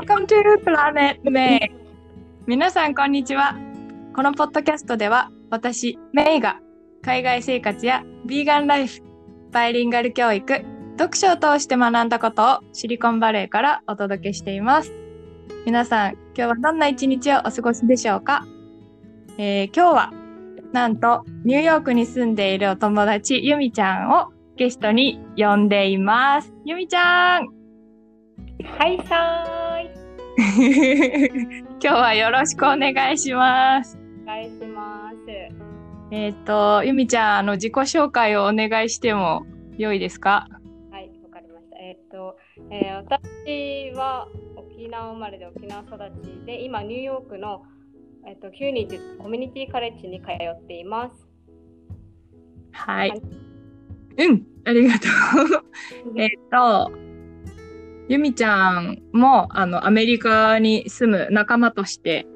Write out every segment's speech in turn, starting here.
Welcome to Planet May! 皆さん、こんにちは。このポッドキャストでは、私、メイが海外生活やビーガンライフ、バイリンガル教育、読書を通して学んだことをシリコンバレーからお届けしています。皆さん、今日はどんな一日をお過ごしでしょうか、えー、今日は、なんと、ニューヨークに住んでいるお友達、ゆみちゃんをゲストに呼んでいます。ゆみちゃんはいさーい 今日はよろしくお願いします。お願いします。えっ、ー、と、ゆみちゃん、あの、自己紹介をお願いしても良いですか？はい、わかりました。えっ、ー、と、えー、私は沖縄生まれで沖縄育ちで、今、ニューヨークの、えっ、と、キュコミュニティカレッジに通っています。はい。はいうん、ありがとう。えっと、ゆみちゃんも、あの、アメリカに住む仲間として、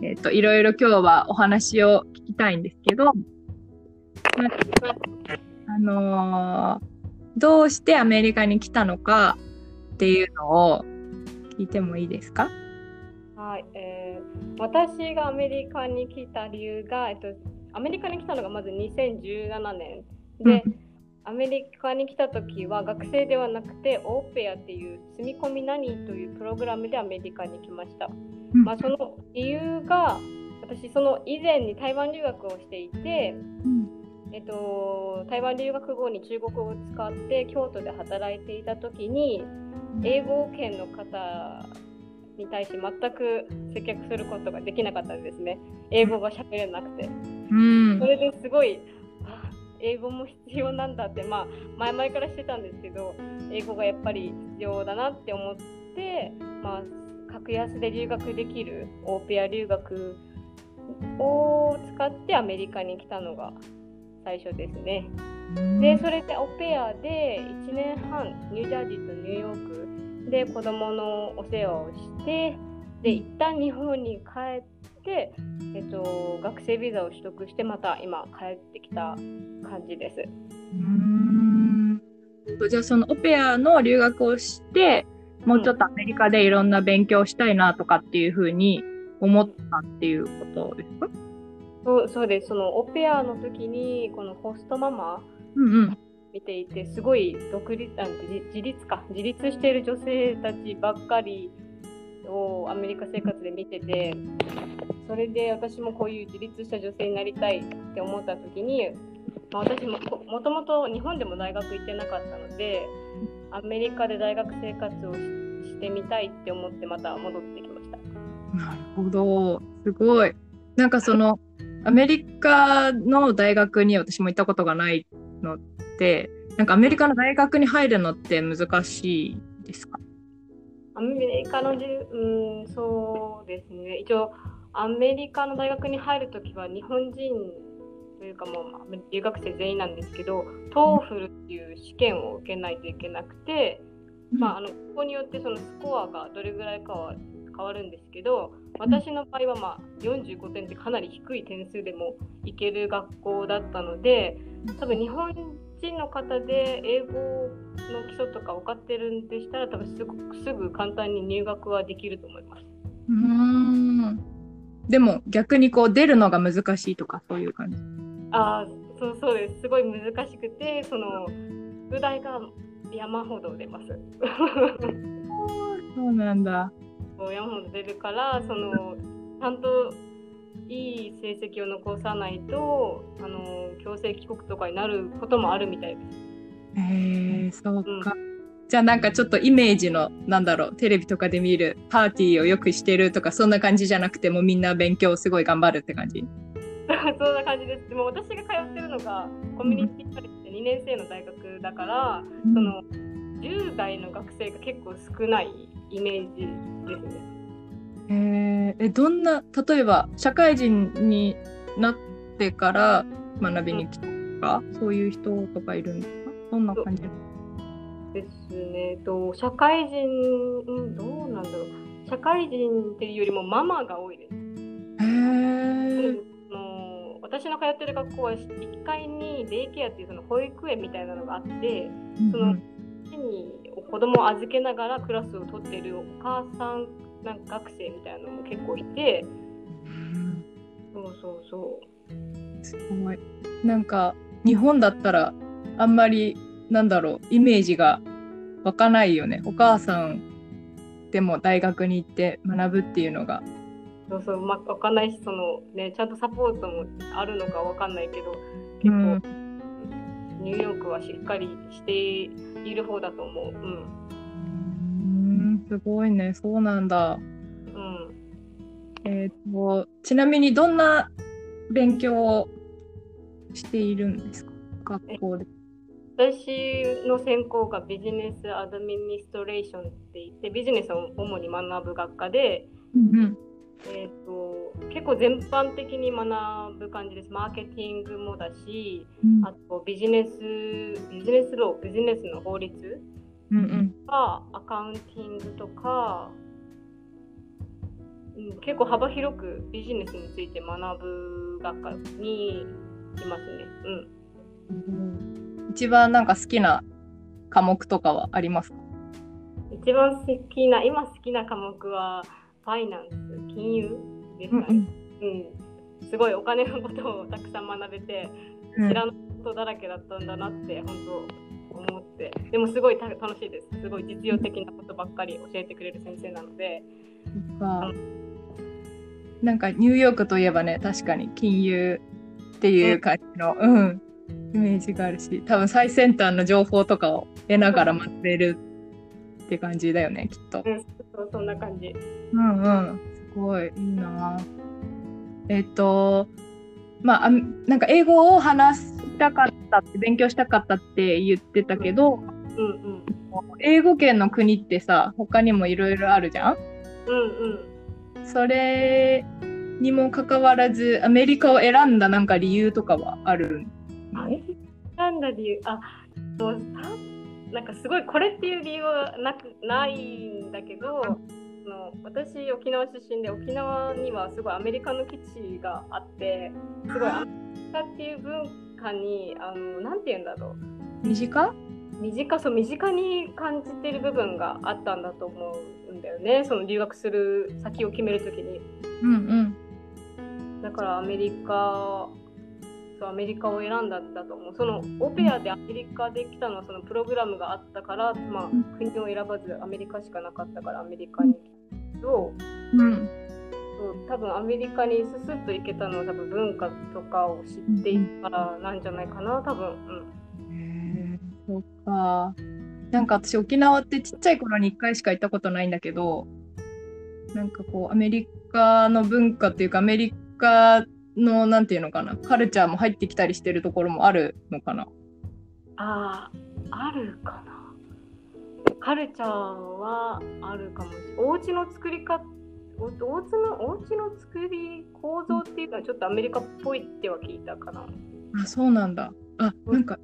えっと、いろいろ今日はお話を聞きたいんですけど、あのー、どうしてアメリカに来たのかっていうのを聞いてもいいですか？はい、えー、私がアメリカに来た理由が、えっと、アメリカに来たのがまず2017年で、うんアメリカに来た時は学生ではなくてオーペアっていう住み込み何というプログラムでアメリカに来ました、うん、まあ、その理由が私その以前に台湾留学をしていて、うん、えっと、台湾留学後に中国語を使って京都で働いていた時に英語圏の方に対して全く接客することができなかったんですね。英語が喋れなくて、うん、それですごい英語も必要なんだってまあ前々からしてたんですけど英語がやっぱり必要だなって思ってまあ格安で留学できるオーペア留学を使ってアメリカに来たのが最初ですね。でそれでオペアで1年半ニュージャージーとニューヨークで子供のお世話をしてで一旦日本に帰って、えっと、学生ビザを取得してまた今帰ってきた感じです。うん。じゃあそのオペアの留学をしてもうちょっとアメリカでいろんな勉強したいなとかっていうふうに思ったっていうことですか、そうそうです。そのオペアの時にこのホストママ、うんうん、見ていてすごい独立あ自立か。自立している女性たちばっかりをアメリカ生活で見ててそれで私もこういう自立した女性になりたいって思った時に、まあ、私ももともと日本でも大学行ってなかったのでアメリカで大学生活をしてみたいって思ってまた戻ってきました。なるほど。すごい。なんかそのアメリカの大学に私も行ったことがないのでなんかアメリカの大学に入るのって難しいですか？アメリカのじうん、そうですね。一応、アメリカの大学に入るときは日本人というかもう留学生全員なんですけど、 TOEFL っていう試験を受けないといけなくて、まあ、あのここによってそのスコアがどれぐらいかは変わるんですけど私の場合はまあ45点ってかなり低い点数でもいける学校だったので多分日本人の方で英語の基礎とか分かってるんでしたら多分すぐすぐ簡単に入学はできると思います。うんでも逆にこう出るのが難しいとかそういう感じ？ああそうそうですすごい難しくてその宿題が山ほど出ます。そうなんだ。山ほど出るからそのちゃんといい成績を残さないとあの強制帰国とかになることもあるみたいです。へえー、そうか。うん、じゃあなんかちょっとイメージのなんだろうテレビとかで見るパーティーをよくしてるとかそんな感じじゃなくてもみんな勉強すごい頑張るって感じ？そんな感じです。でも私が通ってるのがコミュニティカレッジで2年生の大学だから、うん、その10代の学生が結構少ないイメージですね。えー、えどんな例えば社会人になってから学びに来たとか、うん、そういう人とかいるんですか？どんな感じですね。と社会人、うん、どうなんだろう。社会人っていうよりもママが多いです。へー。私の通ってる学校は1階にデイケアっていうその保育園みたいなのがあって、そのに子供を預けながらクラスを取っているお母さんなんか学生みたいなのも結構いて、そうそうそう。すごい。なんか日本だったらあんまりなんだろうイメージが湧かないよね。お母さんでも大学に行って学ぶっていうのが。そうそう、まあ、わかんないし、そのね、ちゃんとサポートもあるのかわかんないけど、結構、うんニューヨークはしっかりしている方だと思う。うん。うんすごいね。そうなんだ。うん。えっ、とちなみにどんな勉強をしているんですか？学校で。私の専攻がビジネスアドミニストレーションって言って、ビジネスを主に学ぶ学科で、うんえー、と結構全般的に学ぶ感じです。マーケティングもだし、うんあとビジネス、ビジネスロー、ビジネスの法律うんうんアカウンティングとか、うん、結構幅広くビジネスについて学ぶ学科にいますね。うん。一番なんか好きな科目とかはありますか？一番好きな、今好きな科目は、ファイナンス、金融ですかね。うん。すごいお金のことをたくさん学べて、知らないことだらけだったんだなって、本当思って。でもすごいた楽しいです。すごい実用的なことばっかり教えてくれる先生なので。なんかニューヨークといえばね確かに金融っていう感じの、うん、イメージがあるし多分最先端の情報とかを得ながら学べるって感じだよねきっと。うん、そうそんな感じ。うんうんすごいいいなえっとまああなんか英語を話したかったって勉強したかったって言ってたけどうんうん。英語圏の国ってさ他にもいろいろあるじゃん？うんうん。それにもかかわらずアメリカを選んだなんか理由とかはあるの？なんだ理由？あそうさなんかすごいこれっていう理由はなくないんだけどあの私沖縄出身で沖縄にはすごいアメリカの基地があってすごいアメリカっていう文化にあのなんて言うんだろう。短？身近そう身近に感じてる部分があったんだと思うんだよね。その留学する先を決めるときに。うんうん。だからアメリカそうアメリカを選んだんだと思う。そのオペアでアメリカで来たのはそのプログラムがあったから、まうん。あ、国を選ばずアメリカしかなかったからアメリカに来たけど、うん多分アメリカにススッと行けたのは多分文化とかを知っていたからなんじゃないかな多分、うん、そっか。なんか私沖縄ってちっちゃい頃に1回しか行ったことないんだけどなんかこうアメリカの文化っていうかアメリカのなんていうのかなカルチャーも入ってきたりしてるところもあるのかな？あーあるかな。カルチャーはあるかもしれない。お家の作り方おお家のお家の作り構造っていうのはちょっとアメリカっぽいっては聞いたかな。あそうなんだ。あなんか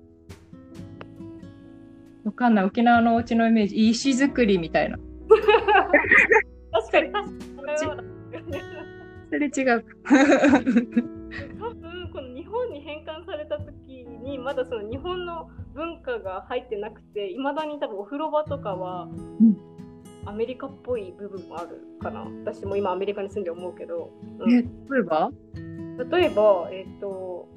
わかんない。沖縄のお家のイメージ。石造りみたいな。確かに。確かにそれはそれ違う。多分この日本に返還された時にまだその日本の文化が入ってなくていまだに多分お風呂場とかはうんアメリカっぽい部分もあるかな。私も今アメリカに住んで思うけど、うん。え例えば？例えば、えっと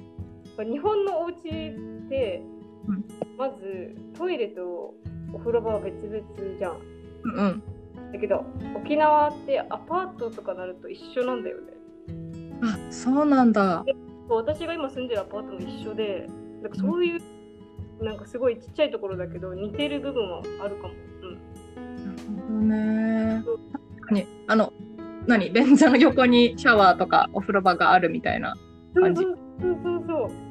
日本のお家って、うん。まずトイレとお風呂場は別々じゃん。うんうん。だけど沖縄ってアパートとかなると一緒なんだよね。あそうなんだ。私が今住んでるアパートも一緒でなんかそういう、なんかすごいちっちゃいところだけど似てる部分はあるかも、どね。確かにあの何？便座の横にシャワーとかお風呂場があるみたいな感じそうそうそうそう。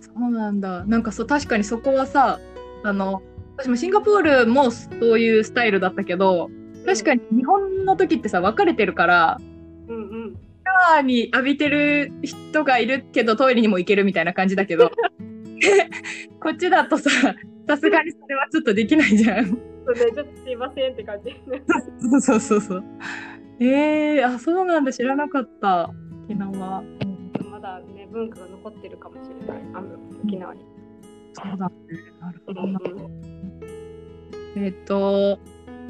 そうなんだ。なんかそう確かにそこはさあの私もシンガポールもそういうスタイルだったけど確かに日本の時ってさ分かれてるからうんうん。シャワーに浴びてる人がいるけどトイレにも行けるみたいな感じだけど。こっちだとささすがにそれはちょっとできないじゃん。そうねちょっとすいませんって感じそうそうそうそう。えー、あそうなんだ知らなかった沖縄。まだね文化が残ってるかもしれないあの沖縄に、そうだね。なるほうどえっと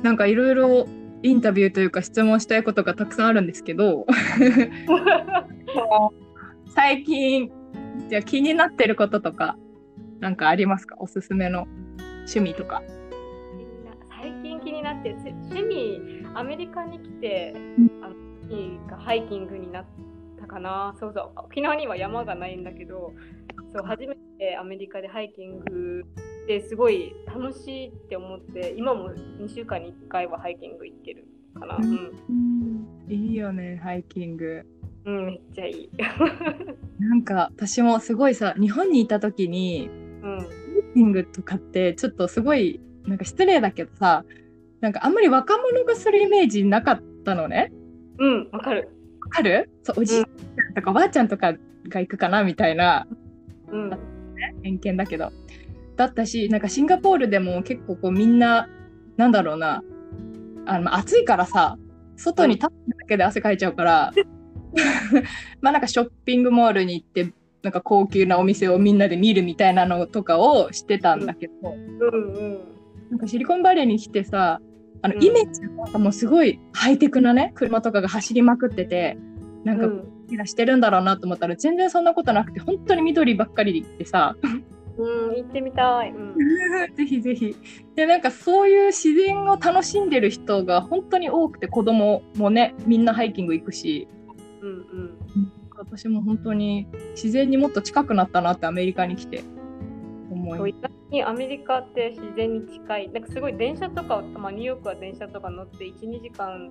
なんかいろいろインタビューというか質問したいことがたくさんあるんですけど 最近じゃあ気になってることとかなんかありますか？おすすめの趣味とか。気になって趣味アメリカに来て、あのがハイキングになったかな。そうそう。沖縄には山がないんだけどそう初めてアメリカでハイキングですごい楽しいって思って今も2週間に1回はハイキング行ってるかな、うん、いいよねハイキング。うんめっちゃいい。なんか私もすごいさ日本にいた時に、うん、ハイキングとかってちょっとすごいなんか失礼だけどさなんかあんまり若者がするイメージなかったのね。うんわかる。わかる？そうおじいちゃんとかおばあちゃんとかが行くかなみたいな、うん、偏見だけど。だったしなんかシンガポールでも結構こうみんななんだろうな。あの暑いからさ外に立ってだけで汗かいちゃうから、まあなんかショッピングモールに行ってなんか高級なお店をみんなで見るみたいなのとかをしてたんだけど、うん。うん。なんかシリコンバレーに来てさあのイメージがもうすごいハイテクなね車とかが走りまくっててなんか気がしてるんだろうなと思ったら全然そんなことなくて本当に緑ばっかりでさ。うん、行ってみたい。うん、ぜひぜひ。で、なんかそういう自然を楽しんでる人が本当に多くて、子供もね、みんなハイキング行くし、うんうん、私も本当に自然にもっと近くなったなってアメリカに来て思います。にアメリカって自然に近い。なんかすごい電車とか、まあ、ニューヨークは電車とか乗って1、2時間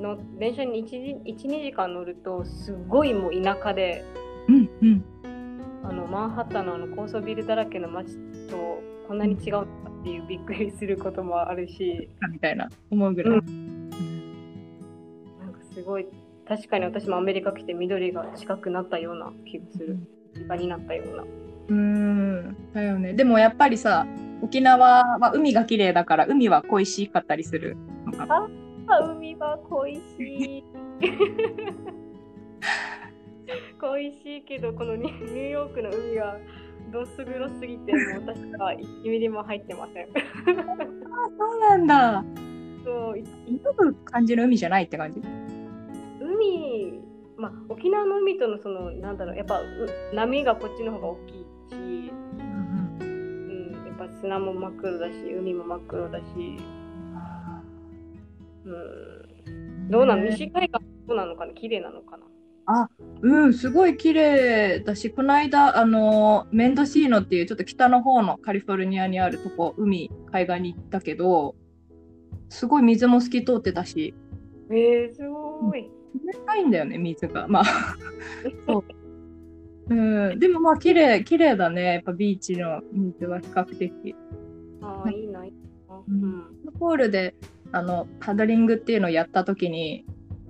の電車に1、1 2時間乗るとすごいもう田舎で、うんうん。あのマンハッタンのあの高層ビルだらけの街とこんなに違うっていうびっくりすることもあるし。みたいな思うぐらい、うん、なんかすごい確かに私もアメリカ来て緑が近くなったような気がする。場になったようなうん。だよね。でもやっぱりさ沖縄は海が綺麗だから海は恋しかったりする？あ海は恋しい。恋しいけどこのニューヨークの海はどす黒すぎてもう私は1ミリも入ってません。あそうなんだ。そう。色く感じる海じゃないって感じ？海まあ沖縄の海とのそのなんだろうやっぱ波がこっちの方が大きいし、うん、うん、やっぱ砂も真っ黒だし海も真っ黒だし。うん。どうなの？西海岸どうなのかな？綺麗なのかな？あうんすごい綺麗だしこの間あのメンドシーノっていうちょっと北の方のカリフォルニアにあるとこ海海岸に行ったけどすごい水も透き通ってたし。えー、すごい。冷たいんだよね水が。まあ。そ ううん、でもまあ綺麗綺麗だね。やっぱビーチの水は比較的。ああいいないいな、うん、ポールであのパドリングっていうのをやった時に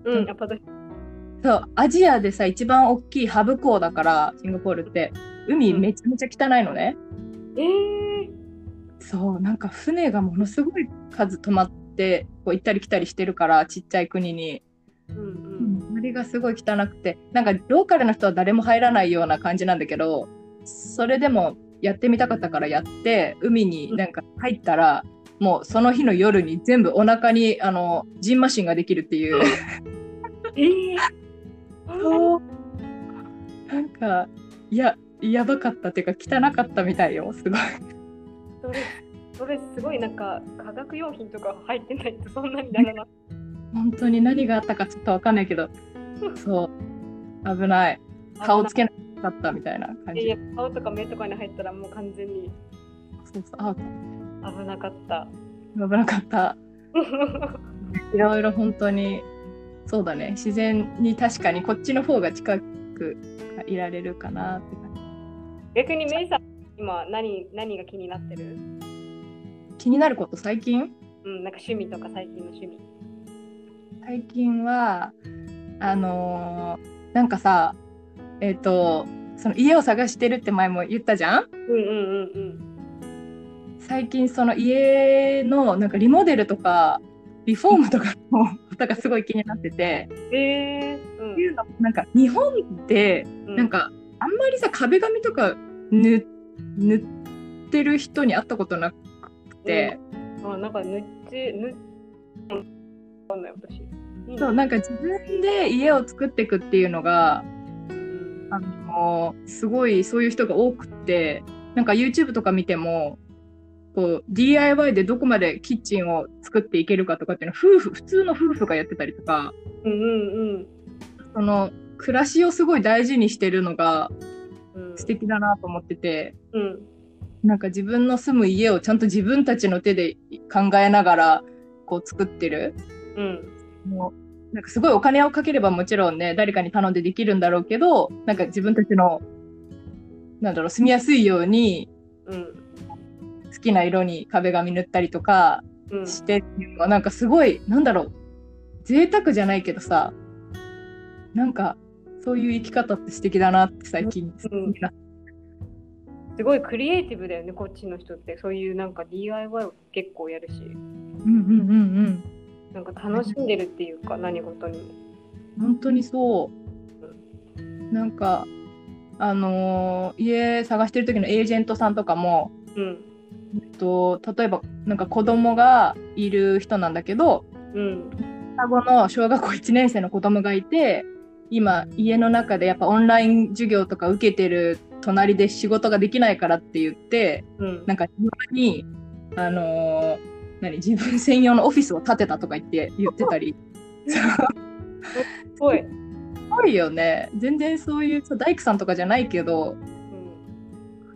うん、パドリングそうアジアでさ一番大きいハブ港だからシンガポールって。海めちゃめちゃ汚いのね、うん、えー、そうなんか船がものすごい数止まってこう行ったり来たりしてるからちっちゃい国に。がすごい汚くてなんかローカルの人は誰も入らないような感じなんだけどそれでもやってみたかったからやって海になんか入ったら、もうその日の夜に全部お腹にあのジンマシンができるっていう。えー、そう。なんかいややばかったっていうか汚かったみたいよすごい。それそれすごいなんか化学用品とか入ってないとそんなにならない本当に何があったかちょっとわかんないけど そう。危ない。顔つけなかったみたいな感じ。いや顔とか目とかに入ったらもう完全に。そうそう。アウト危なかった。危なかった。いろいろ本当にそうだね。自然に確かにこっちの方が近くいられるかなって感じ。逆にメイさん今何何が気になってる？気になること最近？うんなんか趣味とか最近の趣味。最近はあのー、なんかさえっ、ー、とその家を探してるって前も言ったじゃん？うんうんうんうん最近その家のなんかリモデルとかリフォームとかのことがすごい気になってて。えー、うん、いうのなんか日本ってなんかあんまりさ壁紙とか塗塗ってる人に会ったことなくて。うん、あなんか塗って塗かんない私。そう、なんか自分で家を作っていくっていうのが、うんあのすごいそういう人が多くって、なんか YouTube とか見ても、こう DIY でどこまでキッチンを作っていけるかとかっていうのは夫婦、普通の夫婦がやってたりとか、うんうんその暮らしをすごい大事にしてるのがうん。素敵だなと思ってて、うん。なんか自分の住む家をちゃんと自分たちの手で考えながらこう作ってる。うん。もうなんかすごいお金をかければもちろんね、誰かに頼んでできるんだろうけど、なんか自分たちの、なんだろう、住みやすいようにうん。好きな色に壁紙塗ったりとかうん。してっていうのはなんかすごい、なんだろう、贅沢じゃないけどさ、なんかそういう生き方って素敵だなって最近、うんすごいクリエイティブだよね、こっちの人って。そういうなんか DIY を結構やるし、うんうんうんうん。なんか楽しんでるっていうか、何事にも。本当にそう。なんか、あのー家探してる時のエージェントさんとかも、うん。えっと、例えばなんか子供がいる人なんだけど、うん。双子の小学校1年生の子供がいて、今家の中でやっぱオンライン授業とか受けてる隣で仕事ができないからって言って、うん。なんか庭に、あのー何、自分専用のオフィスを建てたとか言って 言ってたり。すごい。すごいよね。全然そういうさ大工さんとかじゃないけど、うん。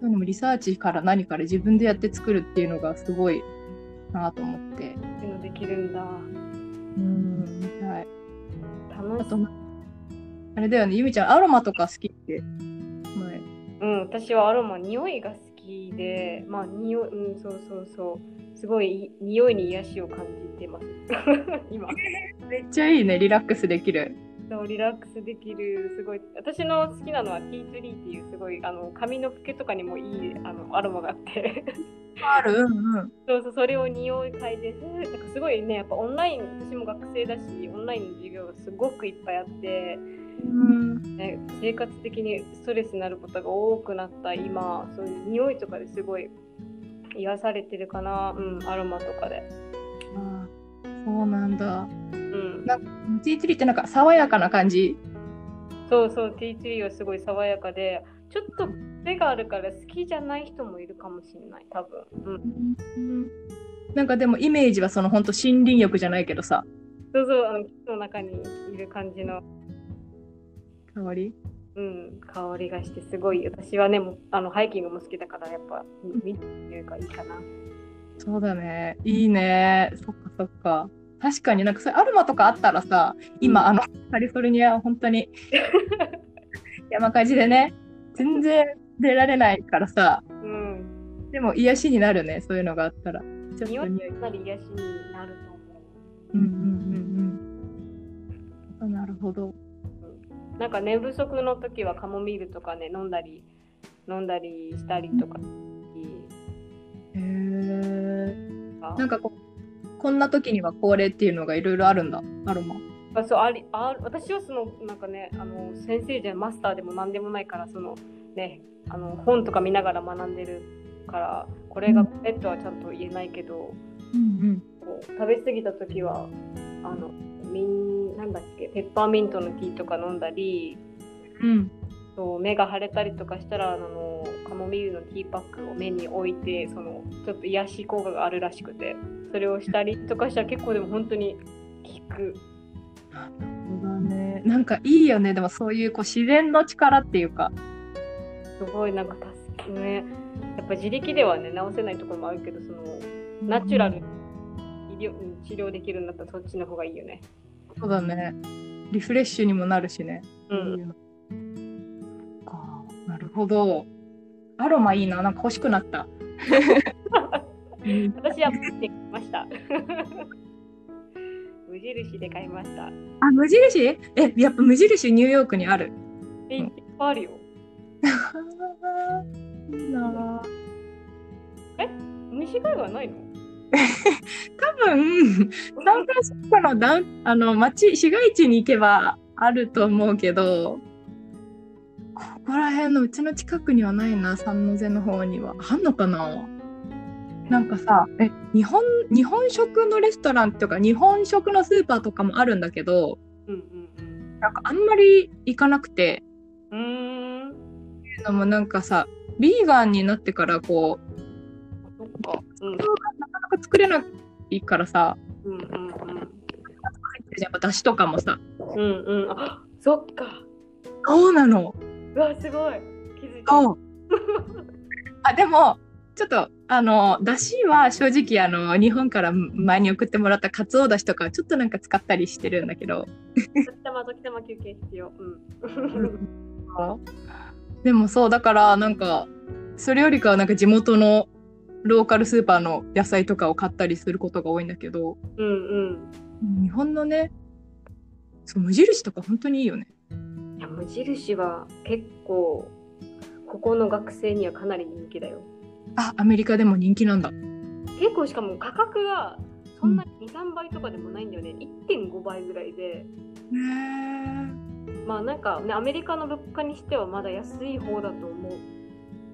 そういうのもリサーチから何から自分でやって作るっていうのがすごいなと思って。っていうのできるんだ。うん。はい。楽しい。あれだよね、ゆみちゃん、アロマとか好きって？前。うん、私はアロマ、匂いが好きで、まあ、匂い、うん、そうそうそう。すごいい匂いに癒しを感じてます。今。めっちゃいいね、リラックスできる。そうリラックスできる、すごい。私の好きなのはティーツリーっていう、すごい、あの、髪の毛とかにもいいあのアロマがあって。ある？うんうん。そうそう、それを匂い嗅いで、なんかすごいね、やっぱオンライン、私も学生だし、オンラインの授業がすごくいっぱいあって、うん、ね、生活的にストレスになることが多くなった今、そういう匂いとかですごい癒されてるかな、うん、アロマとかで。あーそうなんだ。うん、なんティーツリーってなんか爽やかな感じ？そうそう、ティーツリーはすごい爽やかで、ちょっと癖があるから好きじゃない人もいるかもしれない、多分。うん、なんかでもイメージはその本当森林浴じゃないけどさ、そうそう、あの木の中にいる感じの、香り？うん、香りがして、すごい、私はね、あのハイキングも好きだから、やっぱ、見てみるがいいかな。そうだね。いいね。そっかそっか。確かになんかそういうアロマとかあったらさ、今、うんあの、カリフォルニアは本当に 山火事でね、全然出られないからさ、うん、でも癒しになるね、そういうのがあったら。ちょっと匂い。かなり癒しになると思う。うんうんうんうん。あなるほど。なんか寝不足の時はカモミールとかね飲んだり飲んだりしたりとか、へえ。なんかこう、こんな時にはこれっていうのがいろいろあるんだ、アロマ。あそうありあ私はそのなんかねあの先生じゃマスターでも何でもないからそのねあの本とか見ながら学んでるからこれがこれとはちゃんと言えないけど、うんこう食べ過ぎた時はあのミンなんだっけペッパーミントのティーとか飲んだりうん。うん。そう目が腫れたりとかしたらあのカモミールのティーパックを目に置いてそのちょっと癒し効果があるらしくてそれをしたりとかしたら結構でも本当に効くそうだね。なんかいいよね。でもそういうこう自然の力っていうか。すごいなんか助けねやっぱ自力ではね治せないところもあるけどそのナチュラルに医療うん治療できるんだったらそっちの方がいいよねそうだね。リフレッシュにもなるしね。うんかなるほど。アロマいいな。なんか欲しくなった。う ん私は持ってきました無印で買いました あ、無印？え、やっぱ無印ニューヨークにある。えいっぱいあるよ いいな虫害はないの？多分、サンフランシスコのダウンあの街、市街地に行けばあると思うけど、ここら辺のうちの近くにはないな、三ノ瀬の方には。あんのかな？なんかさ、え、日本、日本食のレストランとか、日本食のスーパーとかもあるんだけど、うんうんなんかあんまり行かなくて、うん。っていうのもなんかさ、ビーガンになってからこう、そっか。うん。なか作れないからさ、うんうんうん。入ってるじゃんやっぱとかもさ、うんうん。あそっか。そうなの。うわ、すごい。気づいた。あ、でも、ちょっと、あの、だしは正直、あの、日本から前に送ってもらったかつおだしとかはちょっとなんか使ったりしてるんだけど、時たま時たま休憩必要。うん。でもそう、だから、なんか、それよりかはなんか地元のローカルスーパーの野菜とかを買ったりすることが多いんだけど、うん日本のね、そう、無印とか本当にいいよね。うん。いや、無印は結構、ここの学生にはかなり人気だよ。あ、アメリカでも人気なんだ。結構しかも価格がそんなに2、3倍とかでもないんだよね。1.5倍ぐらいで。まあなんかね、アメリカの物価にしてはまだ安い方だと思う。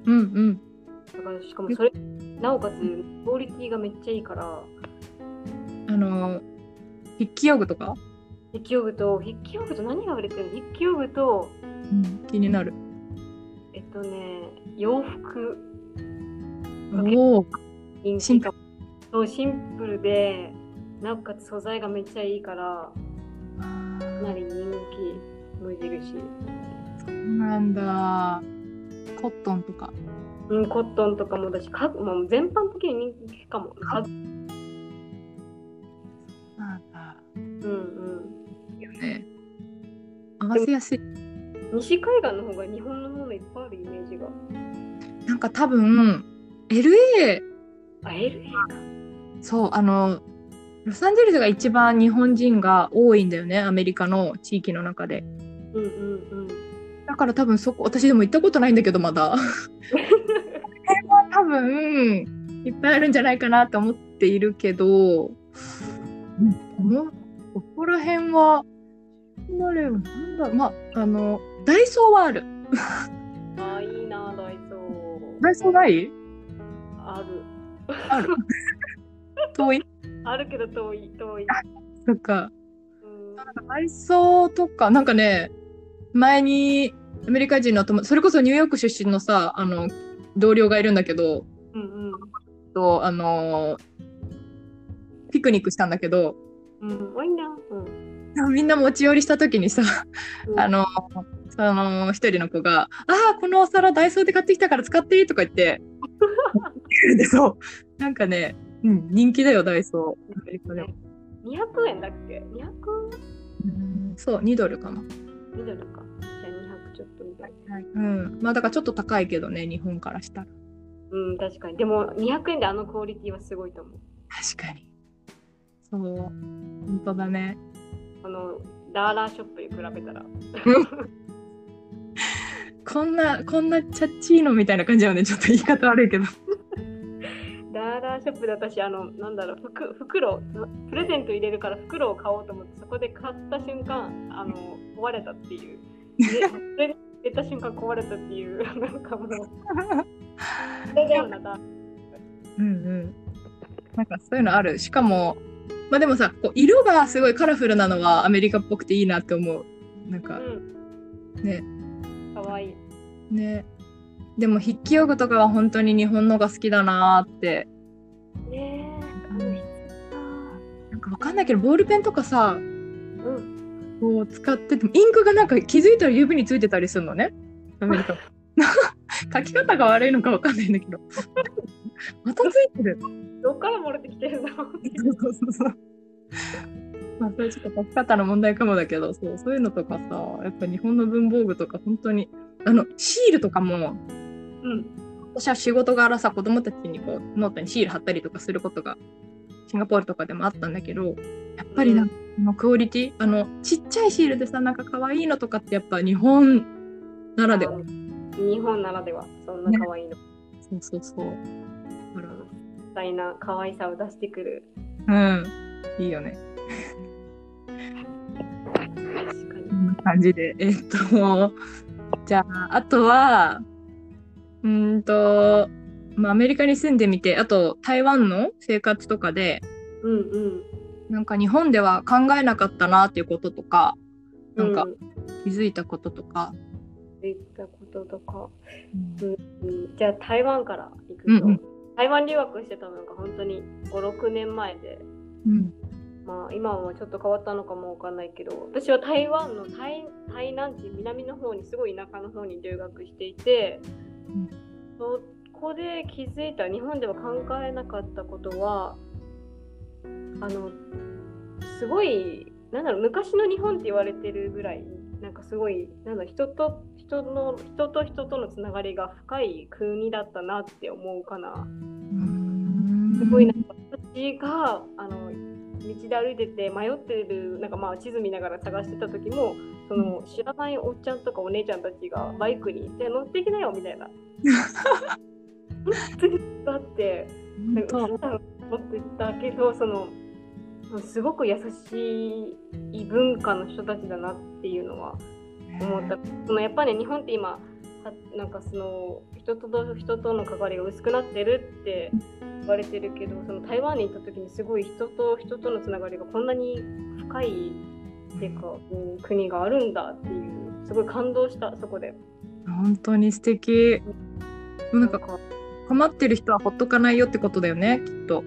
うんうん。だからしかもそれ、なおかつクオリティがめっちゃいいから、あの、筆記用具とか、筆記用具と、筆記用具と何が売れてるの？筆記用具と、気になる。えっとね、洋服、おお。人シン気かも。そう、シンプルで、なおかつ素材がめっちゃいいから、かなり人気、無印。そうなんだ。コットンとか。うん、コットンとかもだし、家具もう全般的に人気かも。家具なんだ。うんうん。合わせやすい。西海岸の方が日本のものいっぱいあるイメージが。なんか多分、LA、あ、LA か。そう、あの、ロサンゼルスが一番日本人が多いんだよね、アメリカの地域の中で。うんうんうん。だから多分そこ、私でも行ったことないんだけど、まだ。多分、いっぱいあるんじゃないかなと思っているけど、うんこの、ここら辺は、なんだろうなんだまあ、あの、ダイソーはある。あ、いいな、ダイソー。ダイソーない？ある。ある。遠い？あるけど遠い、遠い。そっか。うんなんかダイソーとか、なんかね、前にアメリカ人の友達、それこそニューヨーク出身のさ、あの、同僚がいるんだけど、うんうん。と、あのピクニックしたんだけど、うん、多いな。うん。みんな持ち寄りした時にさ、うんあの、その一人の子が、ああ、このお皿ダイソーで買ってきたから使っていいとか言って、で、そう、なんかね、うん、人気だよ、ダイソー。アメリカでも。200円だっけ ?200? そう、2ドルかな。ミドルか。じゃあ200ちょっとみたいな。うん。まあだからちょっと高いけどね、日本からしたら。うん、確かに。でも200円であのクオリティはすごいと思う。確かに。そう。本当だね。このダーラーショップに比べたら。こんな、こんなチャッチーノみたいな感じだよね。ちょっと言い方悪いけど。ダーラーショップで私、あの、なんだろう、服袋、プレゼント入れるから袋を買おうと思って、そこで買った瞬間、あの、壊れたっていう。で、それで入れた瞬間壊れたっていう、なんかもう、んうん。なんかそういうのある。しかも、まあでもさ、こう色がすごいカラフルなのはアメリカっぽくていいなって思う。なんか、うん。ね。かわいい。ね。でも筆記用具とかは本当に日本のが好きだなーって。ねえ、なんかわかんないけど、ボールペンとかさ、うん。こう使ってても、インクがなんか気づいたら指についてたりするのね。アメリカ。書き方が悪いのかわかんないんだけど。またついてる。どっから漏れてきてるのそうそうそうそう。まあ、それちょっと書き方の問題かもだけど、そう、そういうのとかさ、やっぱ日本の文房具とか本当に、あの、シールとかも、うん。私は仕事柄さ、子供たちにこう、ノートにシール貼ったりとかすることが、シンガポールとかでもあったんだけど、やっぱりなんか、このクオリティ、あの、ちっちゃいシールでさ、なんか可愛いのとかってやっぱ日本ならでは。日本ならでは、そんな可愛いの。そうそうそう。だかみたいな可愛さを出してくる。ら、うん、いいよね。確かに。こんな感じで。えっと、じゃあ、あとは、うーんと、まあ、アメリカに住んでみて、あと台湾の生活とかで、うんうん。なんか日本では考えなかったなっていうこととか、なんかう気づいたこととか。言ったこととか。うん、じゃあ台湾から行くと、うんうん台湾留学してたのが本当に5、6年前で、うん。まあ今はちょっと変わったのかもわかんないけど、私は台湾の台台南地、南の方にすごい田舎の方に留学していて、うんそこで気づいた日本では考えなかったことは、あの、すごい、なんだろう、昔の日本って言われてるぐらい、なんかすごい、なんだろう人と人の、人と人とのつながりが深い国だったなって思うかな。すごいなんか私があの道で歩いてて迷ってるなんかまあ地図見ながら探してた時もその知らないおっちゃんとかお姉ちゃんたちがバイクにいて乗ってきなよみたいな。あってなんかってたけどそのすごく優しい文化の人たちだなっていうのは思った。そのやっぱり、ね、日本って今はなんかその人と人との関わりが薄くなってるって言われてるけどその台湾に行った時にすごい人と人とのつながりがこんなに深いっていうか、うん、国があるんだっていうすごい感動したそこで。本当に素敵。なんかか困ってる人はほっとかないよってことだよね、きっと。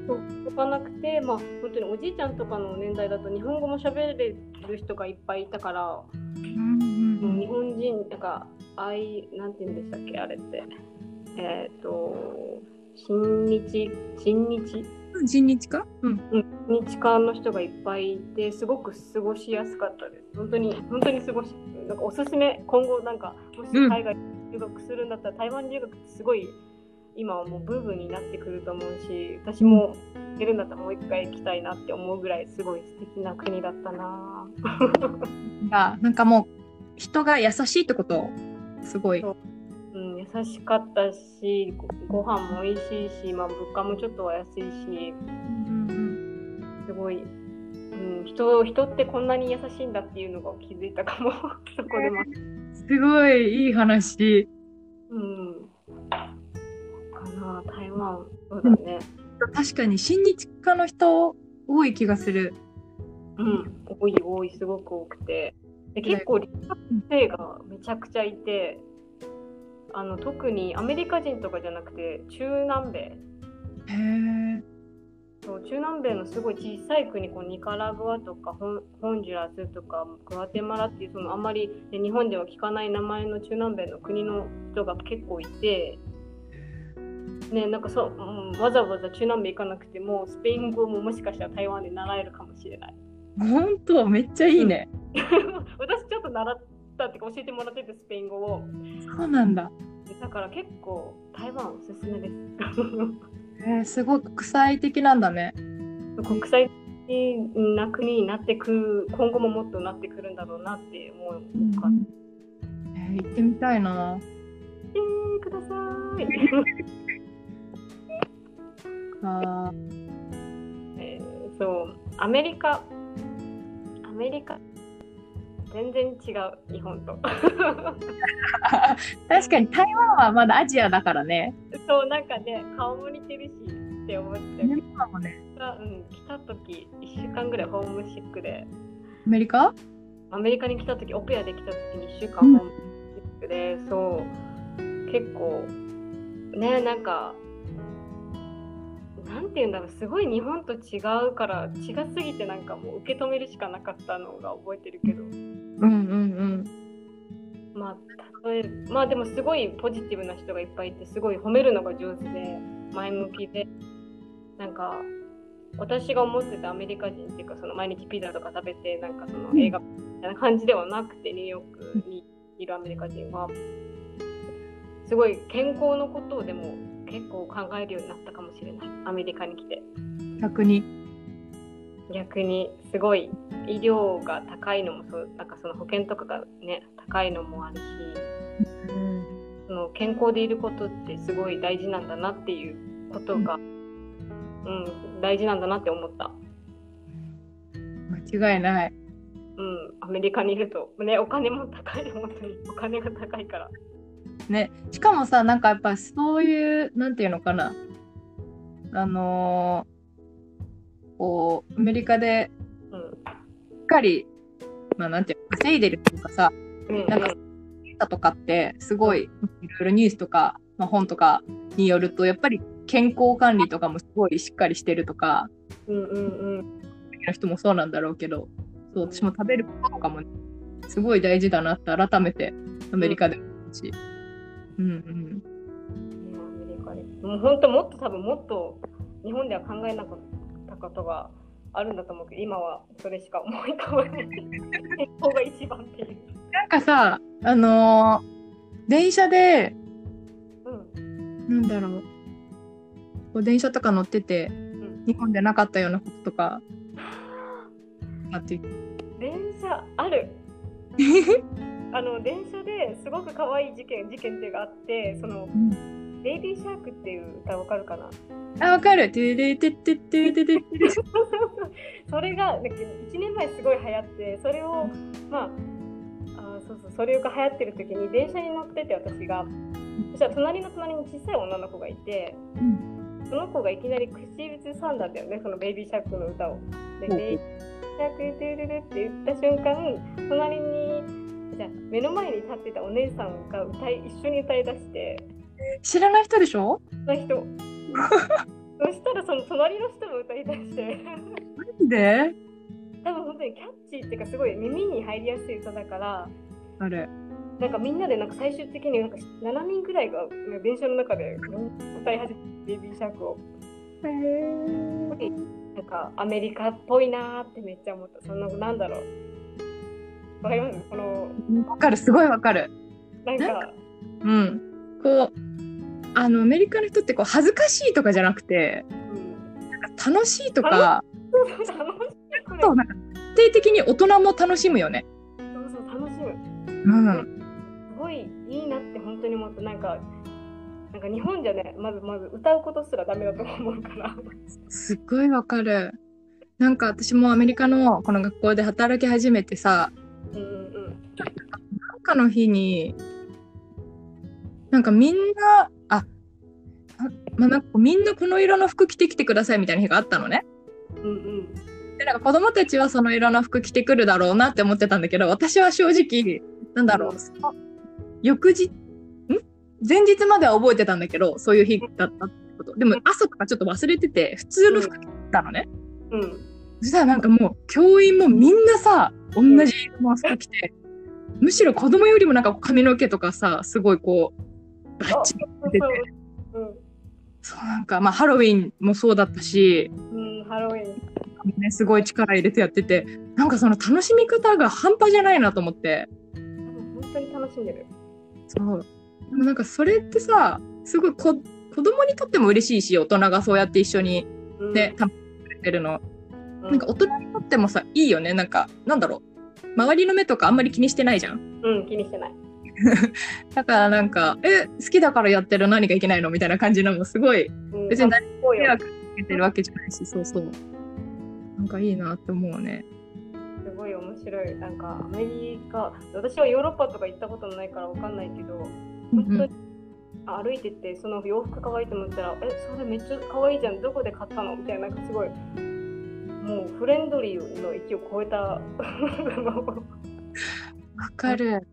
とかなくてまあ本当におじいちゃんとかの年代だと日本語も喋れる人がいっぱいいたから、もう日本人なんかあいなんて言うんでしたっけあれって。えっ、と親日親日？人日かうん。うん。日韓の人がいっぱいいてすごく過ごしやすかったです。本当に本当に過ごしなんかおすすめ今後なんかもしうん。海外留学するんだったら、台湾留学ってすごい今はもうブームになってくると思うし私も行けるんだったらもう一回行きたいなって思うぐらいすごい素敵な国だったな。がなんかもう人が優しいってことすごい。そう。うん、優しかったしごご飯も美味しいし、まあ、物価もちょっとは安いし。すごい、うん、人人ってこんなに優しいんだっていうのが気づいたかも。そこでも、すごいいい話。うん、かな台湾。そうだね確かに親日家の人多い気がする。うん多い多いすごく多くてで結構留学生がめちゃくちゃいてあの特にアメリカ人とかじゃなくて中南米へえ。そう中南米のすごい小さい国こうニカラグアとかホンホンジュラスとかグアテマラっていうそのあんまり、ね、日本では聞かない名前の中南米の国の人が結構いて、ね、なんかそう、うん、わざわざ中南米行かなくてもスペイン語ももしかしたら台湾で習えるかもしれない。本当めっちゃいいね。私ちょっと習ったって教えてもらっててスペイン語をそうなんだ。だから結構台湾おすすめです。えー、すごい国際的なんだね。国際的な国になってくる今後ももっとなってくるんだろうなって思うか、えー、行ってみたいな。えー、ください、あえーそうアメリカ。アメリカ。全然違う日本と。確かに台湾はまだアジアだからね。そうなんかね顔も似てるしって思って、日本もね。うん、来た時1週間ぐらいホームシックで。アメリカ？アメリカに来た時オペアで来た時に1週間ホームシックで、そう。結構ねなんかなんて言うんだろうすごい日本と違うから違すぎてなんかもう受け止めるしかなかったのが覚えてるけど。うんうんまあ例えまあでもすごいポジティブな人がいっぱいいてすごい褒めるのが上手で前向きで。なんか私が思ってたアメリカ人っていうかその毎日ピザとか食べてなんかその映画みたいな感じではなくてニューヨークにいるアメリカ人は。すごい健康のことをでも結構考えるようになったかもしれないアメリカに来てうん。逆に。逆にすごい医療が高いのもそうなんかその保険とかがね高いのもあるしうんその健康でいることってすごい大事なんだなっていうことが、うん、大事なんだなって思った。間違いない。うん、アメリカにいると、ね、お金も高い、本当に。お金が高いから。ね。しかもさ、なんかやっぱそういう、なんていうのかな。あのーこう、アメリカでうん。しっかり、まあなんていうの、稼いでるっていうかさ、うん。なんかとかってすごい、いろいろニュースとか、まあ、本とかによると、やっぱり健康管理とかもすごいしっかりしてるとか、うんうんうん。の人もそうなんだろうけど、そう、私も食べることとかも、すごい大事だなって改めてアメリカで思うし。うんうん。アメリカで。もう本当もっと多分もっと日本では考えなかったことがあるんだと思うけど、今はそれしか思い浮かばない。健康が一番っていう。なんかさ、あのー電車で、うん。なんだろう、こう電車とか乗ってて、ん日本でなかったようなこととか、あって。電車ある。あの電車ですごく可愛い事件事件っていうのがあって、そのベイビーシャークっていう歌わかるかな？あ、わかる。てれてってってってってって。それがなんか1年前すごい流行って、それをまあ。あーそうそうそれが流行ってる時に電車に乗ってて私がそしたら隣の隣に小さい女の子がいて、その子がいきなり口ずさんだんだよねそのベイビーシャークの歌を。でうベイビーシャークドゥルルって言った瞬間隣にじゃあ目の前に立ってたお姉さんが歌い一緒に歌いだして知らない人でしょ？その人 そしたらその隣の人も歌いだして。で？多分本当にキャッチーっていうかすごい耳に入りやすい歌だから。あれ。なんかみんなでなんか最終的になんか7人ぐらいが電車の中で歌い始めてベイビーシャークを。へー。なんかアメリカっぽいなーってめっちゃ思った。そのなんだろう。わかります？このわかる、すごいわかる。なんかうん。こう、あの、アメリカの人ってこう、恥ずかしいとかじゃなくて、うんなんか楽しいとか、楽しい。と、なんか、定的に大人も楽しむよね。そうそう楽しむ。うん。すごいいいなって本当に思った。なんかなんか日本じゃねまずまず歌うことすらダメだと思うからすっごいわかる。なんか私もアメリカのこの学校で働き始めてさ、うんうんなんかの日に、なんかみんな、あ、あまあ、なんかみんなこの色の服着てきてくださいみたいな日があったのね。うんうんで、なんか子供たちはその色の服着てくるだろうなって思ってたんだけど、私は正直、なんだろう、翌日、ん前日までは覚えてたんだけど、そういう日だったってこと。でも朝とかちょっと忘れてて、普通の服着てたのね。うん。うんそしたらなんかもう教員もみんなさ同じ色の服着て、むしろ子供よりもなんか髪の毛とかさすごいこうバッチリ出てそうそう。なんかまあハロウィンもそうだったし、うん、うん、ハロウィン。ね、すごい力入れてやっててなんかその楽しみ方が半端じゃないなと思って。本当に楽しんでる。そうでもなんかそれってさすごいこ子供にとっても嬉しいし大人がそうやって一緒にうん。ね、楽しんでくれてるの。うん。なんか大人にとってもさいいよね。なんかなんだろう。周りの目とかあんまり気にしてないじゃん。うん気にしてない。だからなんか、え、好きだからやってる何がいけないの？みたいな感じのもすごい、うん。別に何そうよ。迷惑かけてるわけじゃないし、そうそう。なんかいいなって思うね。すごい面白い。なんかアメリカ、私はヨーロッパとか行ったことないからわかんないけど、本当歩いてて、その洋服可愛いと思ったら、え、それめっちゃ可愛いじゃん、どこで買ったのみたいな、なんかすごい、もうフレンドリーの域を超えた わかる。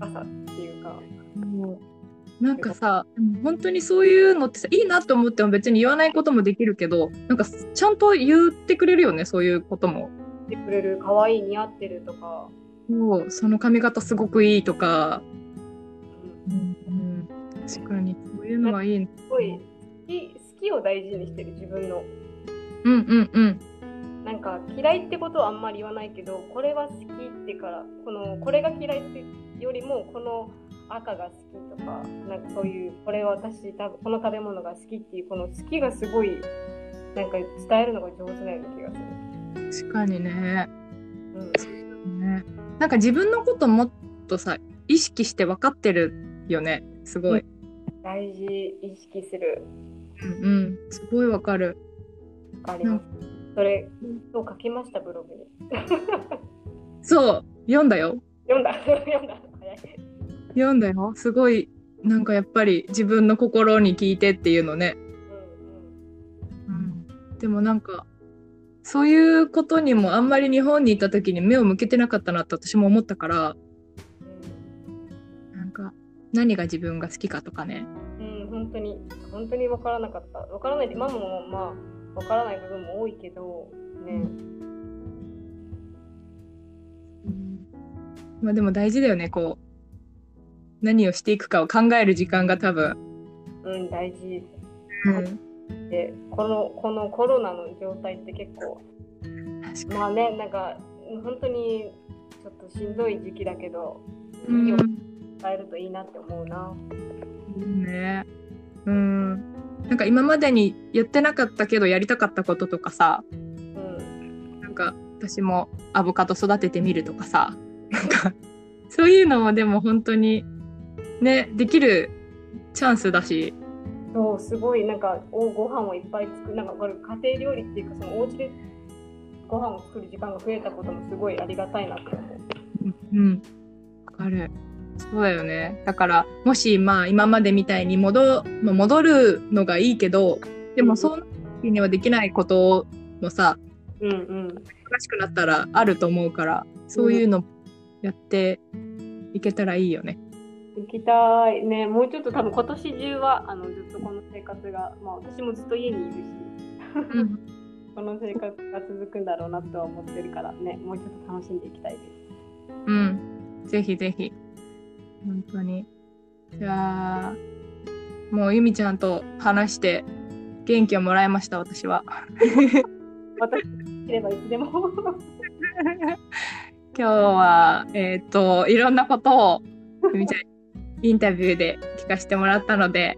高さっていうか、もうなんかさ、本当にそういうのってさ、いいなって思っても別に言わないこともできるけど、なんかちゃんと言ってくれるよね、そういうことも。言ってくれる、可愛い似合ってるとか、そうその髪型すごくいいとか、確かに、そういうのはいいね。すごい好き好きを大事にしてる自分の。うんうんうん。なんか嫌いってことはあんまり言わないけどこれは好きってからこのこれが嫌いってよりもこの赤が好きとかなんかそういうこれは私多分この食べ物が好きっていうこの好きがすごいなんか伝えるのが上手なような気がする。確かにね。うんねなんか自分のこともっとさ、意識して分かってるよね。すごい。大事意識する。うんうん。すごいわかる。わかります。それ今日書きましたブログに。そう、読んだよ。読んだ読んだ早い。読んだよ。すごいなんかやっぱり自分の心に聞いてっていうのね。うんうん、でもなんかそういうことにもあんまり日本にいた時に目を向けてなかったなって私も思ったから何が自分が好きかとかね。うん、うん、本当に。本当に分からなかった。分からないママもまあ分からない部分も多いけどね、まあでも大事だよねこう。何をしていくかを考える時間が多分。うん、大事。うん、でこのこのコロナの状態って結構まあねなんか本当にちょっとしんどい時期だけど、に。いいようん伝えるといいなって思うな。ね。うん。なんか今までにやってなかったけどやりたかったこととかさ。うん。なんか私もアボカド育ててみるとかさ。なんかそういうのもでも本当にねできるチャンスだし。そうすごい。なんかおご飯をいっぱい作るなんかこれ家庭料理っていうかそのお家でご飯を作る時間が増えたこともすごいありがたいなって思う。うん。わかるそうだよねだからもしまあ今までみたいに戻,、まあ、戻るのがいいけどでもその時にはできないこともさうんうん。忙しくなったらあると思うからそういうのやっていけたらいいよね。行きたいねもうちょっと多分今年中はあのずっとこの生活がまあ私もずっと家にいるしうん この生活が続くんだろうなとは思ってるからねもうちょっと楽しんでいきたいです。うん。ぜひぜひ。本当に。じゃあ、もうゆみちゃんと話して元気をもらいました、私は。私いればいつでも。今日は、えっ、と、いろんなことをゆみちゃんインタビューで聞かせてもらったので、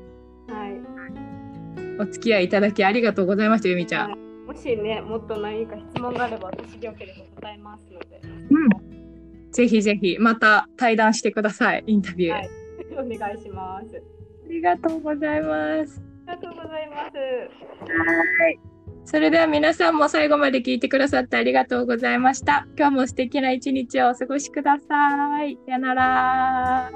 はい。お付き合いいただきありがとうございました、ゆみちゃん。もしねもっと何か質問があれば私でよければ答えますので。うん。ぜひぜひ、また対談してください、インタビュー。はいお願いします。ありがとうございます。ありがとうございます。それでは皆さんも最後まで聞いてくださってありがとうございました。今日も素敵な一日をお過ごしください。さよなら。